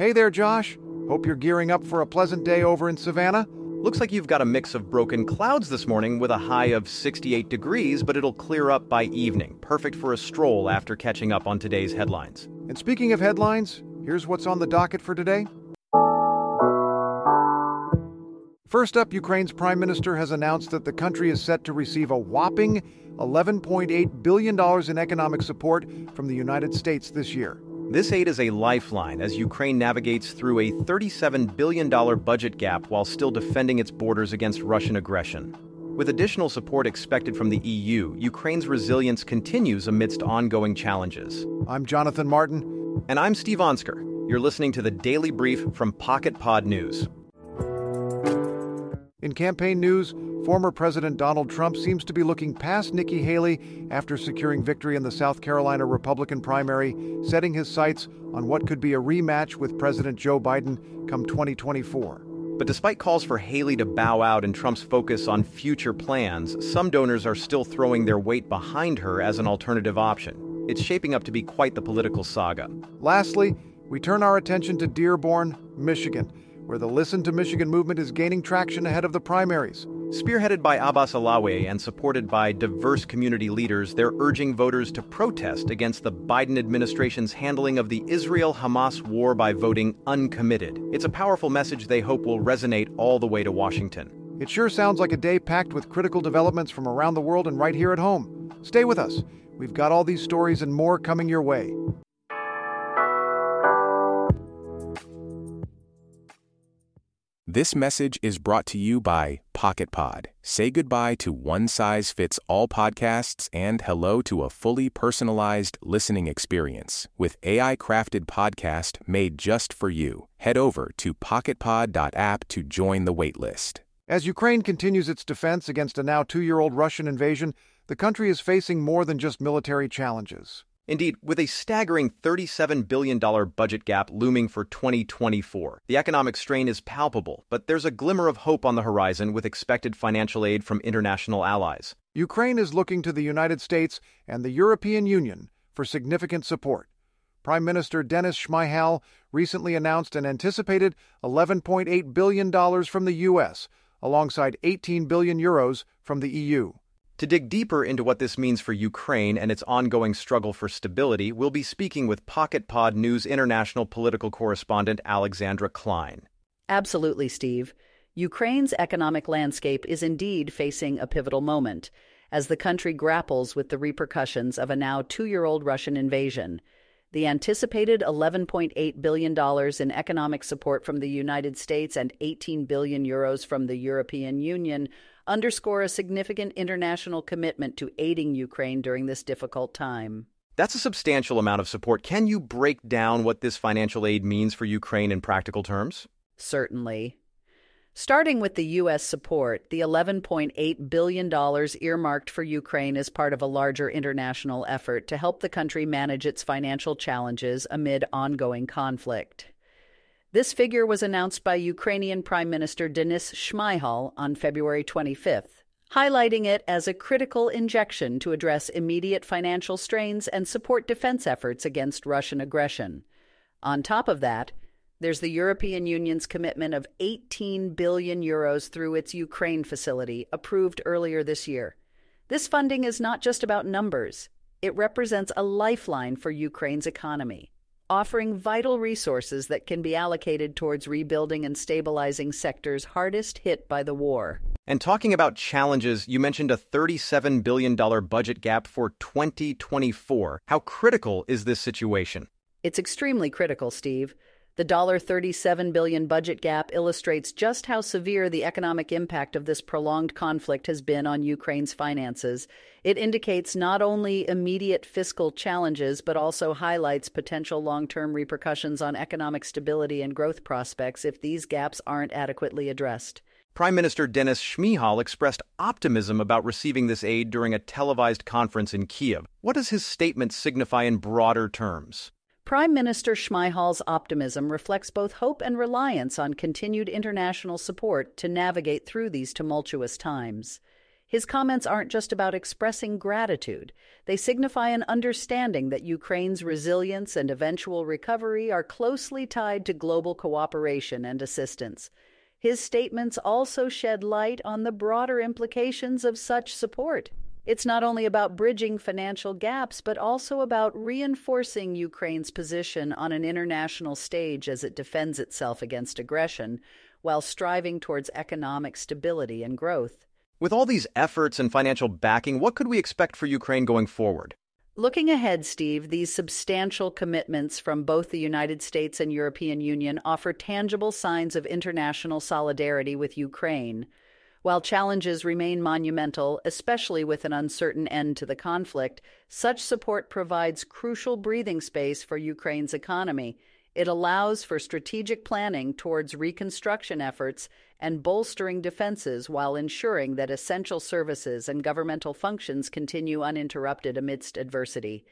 Hey there, Josh. Hope you're gearing up for a pleasant day over in Savannah. Looks like you've got a mix of broken clouds this morning with a high of 68 degrees, but it'll clear up by evening. Perfect for a stroll after catching up on today's headlines. And speaking of headlines, here's what's on the docket for today. First up, Ukraine's prime minister has announced that the country is set to receive a whopping $11.8 billion in economic support from the United States this year. This aid is a lifeline as Ukraine navigates through a $37 billion budget gap while still defending its borders against Russian aggression. With additional support expected from the EU, Ukraine's resilience continues amidst ongoing challenges. I'm Jonathan Martin. And I'm Steve Onsker. You're listening to the Daily Brief from Pocket Pod News. In campaign news, former President Donald Trump seems to be looking past Nikki Haley after securing victory in the South Carolina Republican primary, setting his sights on what could be a rematch with President Joe Biden come 2024. But despite calls for Haley to bow out and Trump's focus on future plans, some donors are still throwing their weight behind her as an alternative option. It's shaping up to be quite the political saga. Lastly, we turn our attention to Dearborn, Michigan where the Listen to Michigan movement is gaining traction ahead of the primaries. Spearheaded by Abbas Alawieh and supported by diverse community leaders, they're urging voters to protest against the Biden administration's handling of the Israel Hamas war by voting uncommitted. It's a powerful message they hope will resonate all the way to Washington. It sure sounds like a day packed with critical developments from around the world and right here at home. Stay with us. We've got all these stories and more coming your way. This message is brought to you by PocketPod. Say goodbye to one size fits all podcasts and hello to a fully personalized listening experience with AI crafted podcast made just for you. Head over to pocketpod.app to join the waitlist. As Ukraine continues its defense against a now two year old Russian invasion, the country is facing more than just military challenges. Indeed, with a staggering $37 billion budget gap looming for 2024, the economic strain is palpable, but there's a glimmer of hope on the horizon with expected financial aid from international allies. Ukraine is looking to the United States and the European Union for significant support. Prime Minister Denis Shmyhal recently announced an anticipated $11.8 billion from the U.S., alongside 18 billion euros from the EU. To dig deeper into what this means for Ukraine and its ongoing struggle for stability, we'll be speaking with Pocket Pod News international political correspondent Alexandra Klein. Absolutely, Steve. Ukraine's economic landscape is indeed facing a pivotal moment as the country grapples with the repercussions of a now two year old Russian invasion. The anticipated $11.8 billion in economic support from the United States and 18 billion euros from the European Union underscore a significant international commitment to aiding Ukraine during this difficult time. That's a substantial amount of support. Can you break down what this financial aid means for Ukraine in practical terms? Certainly. Starting with the U.S. support, the $11.8 billion earmarked for Ukraine is part of a larger international effort to help the country manage its financial challenges amid ongoing conflict. This figure was announced by Ukrainian Prime Minister Denis Shmyhal on February 25th, highlighting it as a critical injection to address immediate financial strains and support defense efforts against Russian aggression. On top of that, there's the European Union's commitment of 18 billion euros through its Ukraine facility, approved earlier this year. This funding is not just about numbers, it represents a lifeline for Ukraine's economy offering vital resources that can be allocated towards rebuilding and stabilizing sectors hardest hit by the war. And talking about challenges, you mentioned a $37 billion budget gap for 2024. How critical is this situation? It's extremely critical, Steve. The $37 billion budget gap illustrates just how severe the economic impact of this prolonged conflict has been on Ukraine's finances. It indicates not only immediate fiscal challenges, but also highlights potential long term repercussions on economic stability and growth prospects if these gaps aren't adequately addressed. Prime Minister Denis Shmyhal expressed optimism about receiving this aid during a televised conference in Kiev. What does his statement signify in broader terms? Prime Minister Shmyhal's optimism reflects both hope and reliance on continued international support to navigate through these tumultuous times. His comments aren't just about expressing gratitude. They signify an understanding that Ukraine's resilience and eventual recovery are closely tied to global cooperation and assistance. His statements also shed light on the broader implications of such support. It's not only about bridging financial gaps, but also about reinforcing Ukraine's position on an international stage as it defends itself against aggression, while striving towards economic stability and growth. With all these efforts and financial backing, what could we expect for Ukraine going forward? Looking ahead, Steve, these substantial commitments from both the United States and European Union offer tangible signs of international solidarity with Ukraine. While challenges remain monumental, especially with an uncertain end to the conflict, such support provides crucial breathing space for Ukraine's economy it allows for strategic planning towards reconstruction efforts and bolstering defenses while ensuring that essential services and governmental functions continue uninterrupted amidst adversity.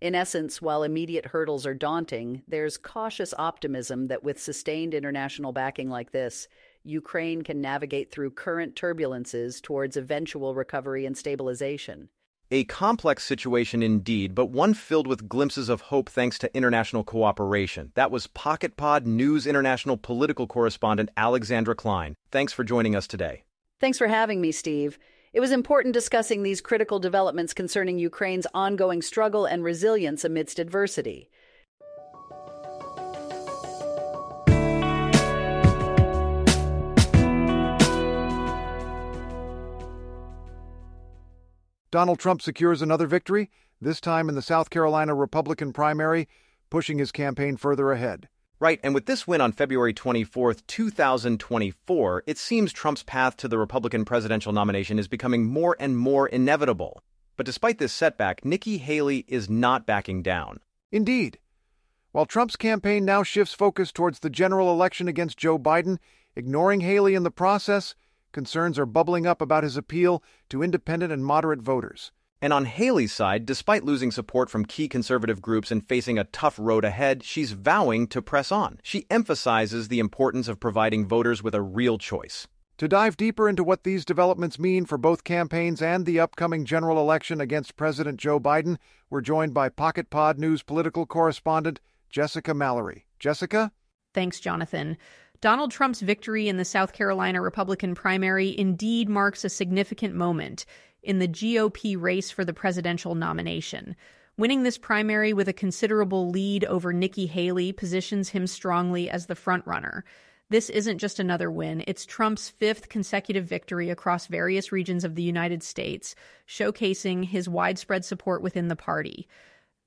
In essence, while immediate hurdles are daunting, there's cautious optimism that with sustained international backing like this, Ukraine can navigate through current turbulences towards eventual recovery and stabilization. A complex situation indeed, but one filled with glimpses of hope thanks to international cooperation. That was Pocket Pod News International political correspondent Alexandra Klein. Thanks for joining us today. Thanks for having me, Steve. It was important discussing these critical developments concerning Ukraine's ongoing struggle and resilience amidst adversity. Donald Trump secures another victory, this time in the South Carolina Republican primary, pushing his campaign further ahead. Right, and with this win on February 24th, 2024, it seems Trump's path to the Republican presidential nomination is becoming more and more inevitable. But despite this setback, Nikki Haley is not backing down. Indeed. While Trump's campaign now shifts focus towards the general election against Joe Biden, ignoring Haley in the process, concerns are bubbling up about his appeal to independent and moderate voters. And on Haley's side, despite losing support from key conservative groups and facing a tough road ahead, she's vowing to press on. She emphasizes the importance of providing voters with a real choice. To dive deeper into what these developments mean for both campaigns and the upcoming general election against President Joe Biden, we're joined by Pocket Pod News political correspondent Jessica Mallory. Jessica? Thanks, Jonathan. Donald Trump's victory in the South Carolina Republican primary indeed marks a significant moment in the GOP race for the presidential nomination. Winning this primary with a considerable lead over Nikki Haley positions him strongly as the frontrunner. This isn't just another win, it's Trump's fifth consecutive victory across various regions of the United States, showcasing his widespread support within the party.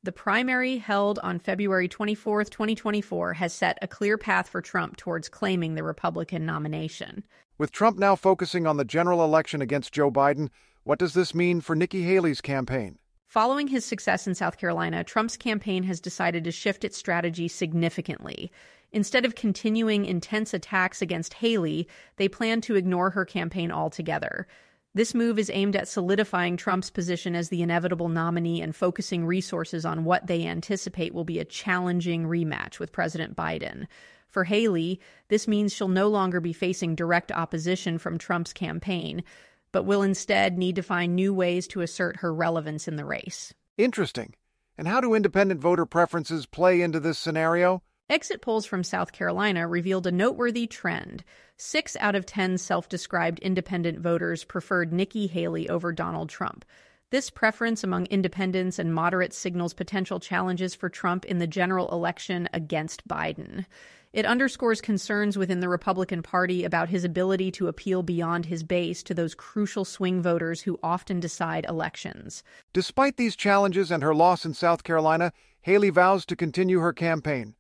The primary held on February 24, 2024, has set a clear path for Trump towards claiming the Republican nomination. With Trump now focusing on the general election against Joe Biden, what does this mean for Nikki Haley's campaign? Following his success in South Carolina, Trump's campaign has decided to shift its strategy significantly. Instead of continuing intense attacks against Haley, they plan to ignore her campaign altogether. This move is aimed at solidifying Trump's position as the inevitable nominee and focusing resources on what they anticipate will be a challenging rematch with President Biden. For Haley, this means she'll no longer be facing direct opposition from Trump's campaign, but will instead need to find new ways to assert her relevance in the race. Interesting. And how do independent voter preferences play into this scenario? Exit polls from South Carolina revealed a noteworthy trend. Six out of 10 self described independent voters preferred Nikki Haley over Donald Trump. This preference among independents and moderates signals potential challenges for Trump in the general election against Biden. It underscores concerns within the Republican Party about his ability to appeal beyond his base to those crucial swing voters who often decide elections. Despite these challenges and her loss in South Carolina, Haley vows to continue her campaign.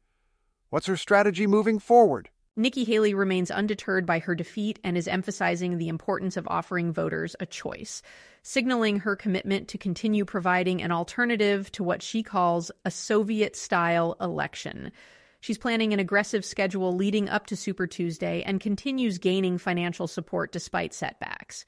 What's her strategy moving forward? Nikki Haley remains undeterred by her defeat and is emphasizing the importance of offering voters a choice, signaling her commitment to continue providing an alternative to what she calls a Soviet style election. She's planning an aggressive schedule leading up to Super Tuesday and continues gaining financial support despite setbacks.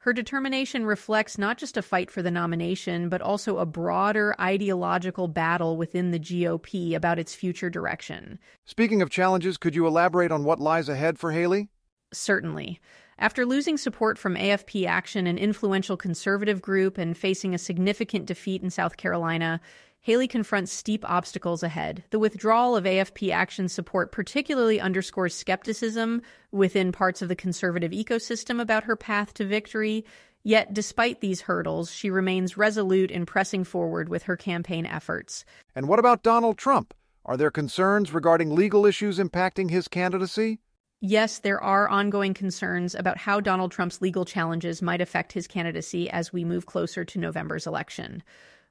Her determination reflects not just a fight for the nomination, but also a broader ideological battle within the GOP about its future direction. Speaking of challenges, could you elaborate on what lies ahead for Haley? Certainly. After losing support from AFP Action, an influential conservative group, and facing a significant defeat in South Carolina, Haley confronts steep obstacles ahead. The withdrawal of AFP Action support particularly underscores skepticism within parts of the conservative ecosystem about her path to victory. Yet, despite these hurdles, she remains resolute in pressing forward with her campaign efforts. And what about Donald Trump? Are there concerns regarding legal issues impacting his candidacy? Yes, there are ongoing concerns about how Donald Trump's legal challenges might affect his candidacy as we move closer to November's election.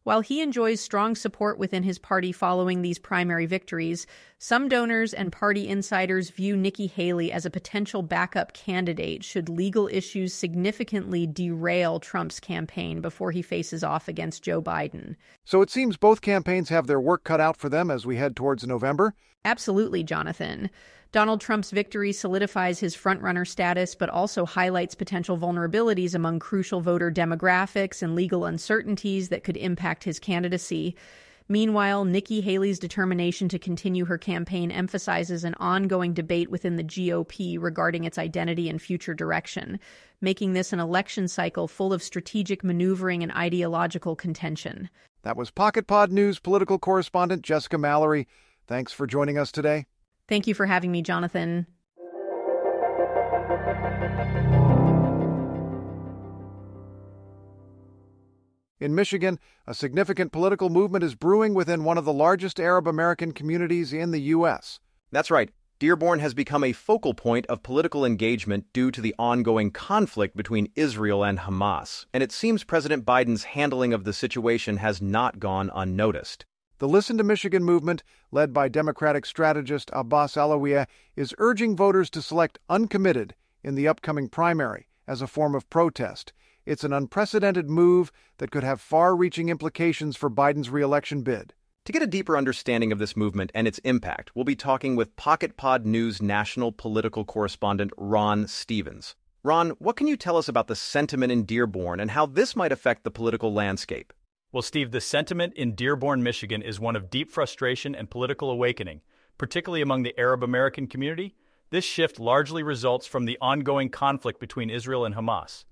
While he enjoys strong support within his party following these primary victories, some donors and party insiders view Nikki Haley as a potential backup candidate should legal issues significantly derail Trump's campaign before he faces off against Joe Biden. So it seems both campaigns have their work cut out for them as we head towards November? Absolutely, Jonathan. Donald Trump's victory solidifies his frontrunner status, but also highlights potential vulnerabilities among crucial voter demographics and legal uncertainties that could impact his candidacy. Meanwhile, Nikki Haley's determination to continue her campaign emphasizes an ongoing debate within the GOP regarding its identity and future direction, making this an election cycle full of strategic maneuvering and ideological contention. That was Pocket Pod News political correspondent Jessica Mallory. Thanks for joining us today. Thank you for having me, Jonathan. In Michigan, a significant political movement is brewing within one of the largest Arab American communities in the U.S. That's right. Dearborn has become a focal point of political engagement due to the ongoing conflict between Israel and Hamas, and it seems President Biden's handling of the situation has not gone unnoticed. The Listen to Michigan movement, led by Democratic strategist Abbas Alawieh, is urging voters to select uncommitted in the upcoming primary as a form of protest. It's an unprecedented move that could have far reaching implications for Biden's reelection bid. To get a deeper understanding of this movement and its impact, we'll be talking with Pocket Pod News national political correspondent Ron Stevens. Ron, what can you tell us about the sentiment in Dearborn and how this might affect the political landscape? Well, Steve, the sentiment in Dearborn, Michigan is one of deep frustration and political awakening, particularly among the Arab American community. This shift largely results from the ongoing conflict between Israel and Hamas.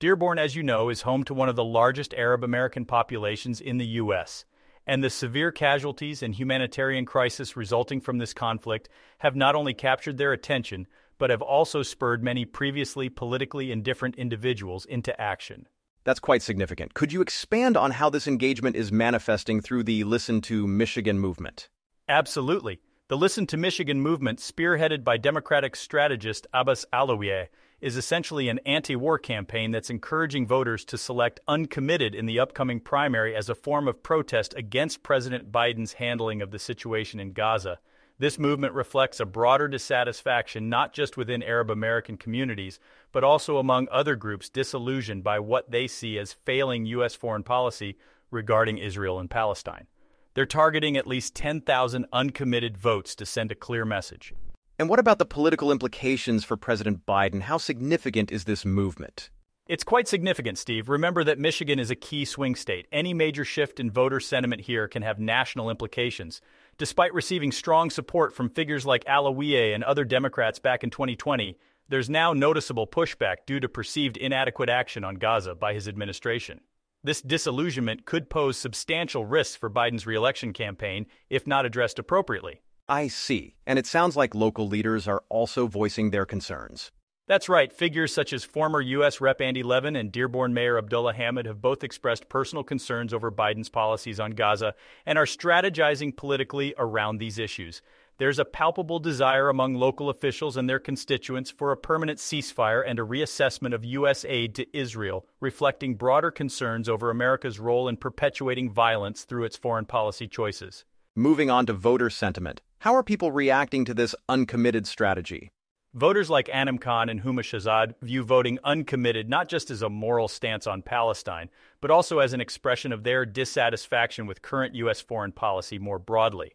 Dearborn, as you know, is home to one of the largest Arab American populations in the U.S., and the severe casualties and humanitarian crisis resulting from this conflict have not only captured their attention, but have also spurred many previously politically indifferent individuals into action. That's quite significant. Could you expand on how this engagement is manifesting through the Listen to Michigan movement? Absolutely. The Listen to Michigan movement, spearheaded by Democratic strategist Abbas Alawieh, is essentially an anti war campaign that's encouraging voters to select uncommitted in the upcoming primary as a form of protest against President Biden's handling of the situation in Gaza. This movement reflects a broader dissatisfaction not just within Arab American communities, but also among other groups disillusioned by what they see as failing U.S. foreign policy regarding Israel and Palestine. They're targeting at least 10,000 uncommitted votes to send a clear message. And what about the political implications for President Biden? How significant is this movement? It's quite significant, Steve. Remember that Michigan is a key swing state. Any major shift in voter sentiment here can have national implications. Despite receiving strong support from figures like Alawieh and other Democrats back in 2020, there's now noticeable pushback due to perceived inadequate action on Gaza by his administration. This disillusionment could pose substantial risks for Biden's reelection campaign if not addressed appropriately. I see. And it sounds like local leaders are also voicing their concerns. That's right. Figures such as former U.S. Rep. Andy Levin and Dearborn Mayor Abdullah Hammoud have both expressed personal concerns over Biden's policies on Gaza and are strategizing politically around these issues. There's a palpable desire among local officials and their constituents for a permanent ceasefire and a reassessment of U.S. aid to Israel, reflecting broader concerns over America's role in perpetuating violence through its foreign policy choices. Moving on to voter sentiment, how are people reacting to this uncommitted strategy? Voters like Anam Khan and Huma Shahzad view voting uncommitted not just as a moral stance on Palestine, but also as an expression of their dissatisfaction with current U.S. foreign policy more broadly.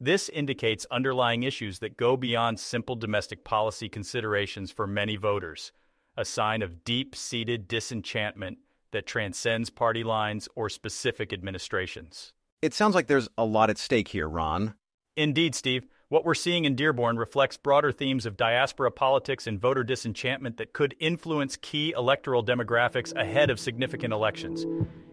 This indicates underlying issues that go beyond simple domestic policy considerations for many voters, a sign of deep seated disenchantment that transcends party lines or specific administrations. It sounds like there's a lot at stake here, Ron. Indeed, Steve. What we're seeing in Dearborn reflects broader themes of diaspora politics and voter disenchantment that could influence key electoral demographics ahead of significant elections.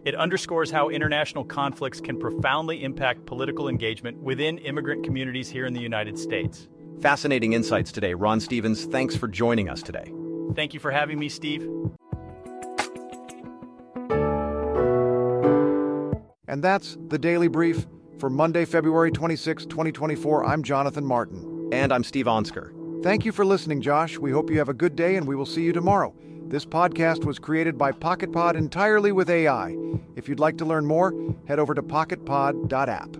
It underscores how international conflicts can profoundly impact political engagement within immigrant communities here in the United States. Fascinating insights today. Ron Stevens, thanks for joining us today. Thank you for having me, Steve. And that's the Daily Brief for Monday, February 26, 2024, I'm Jonathan Martin. And I'm Steve Onsker. Thank you for listening, Josh. We hope you have a good day and we will see you tomorrow. This podcast was created by PocketPod entirely with AI. If you'd like to learn more, head over to pocketpod.app.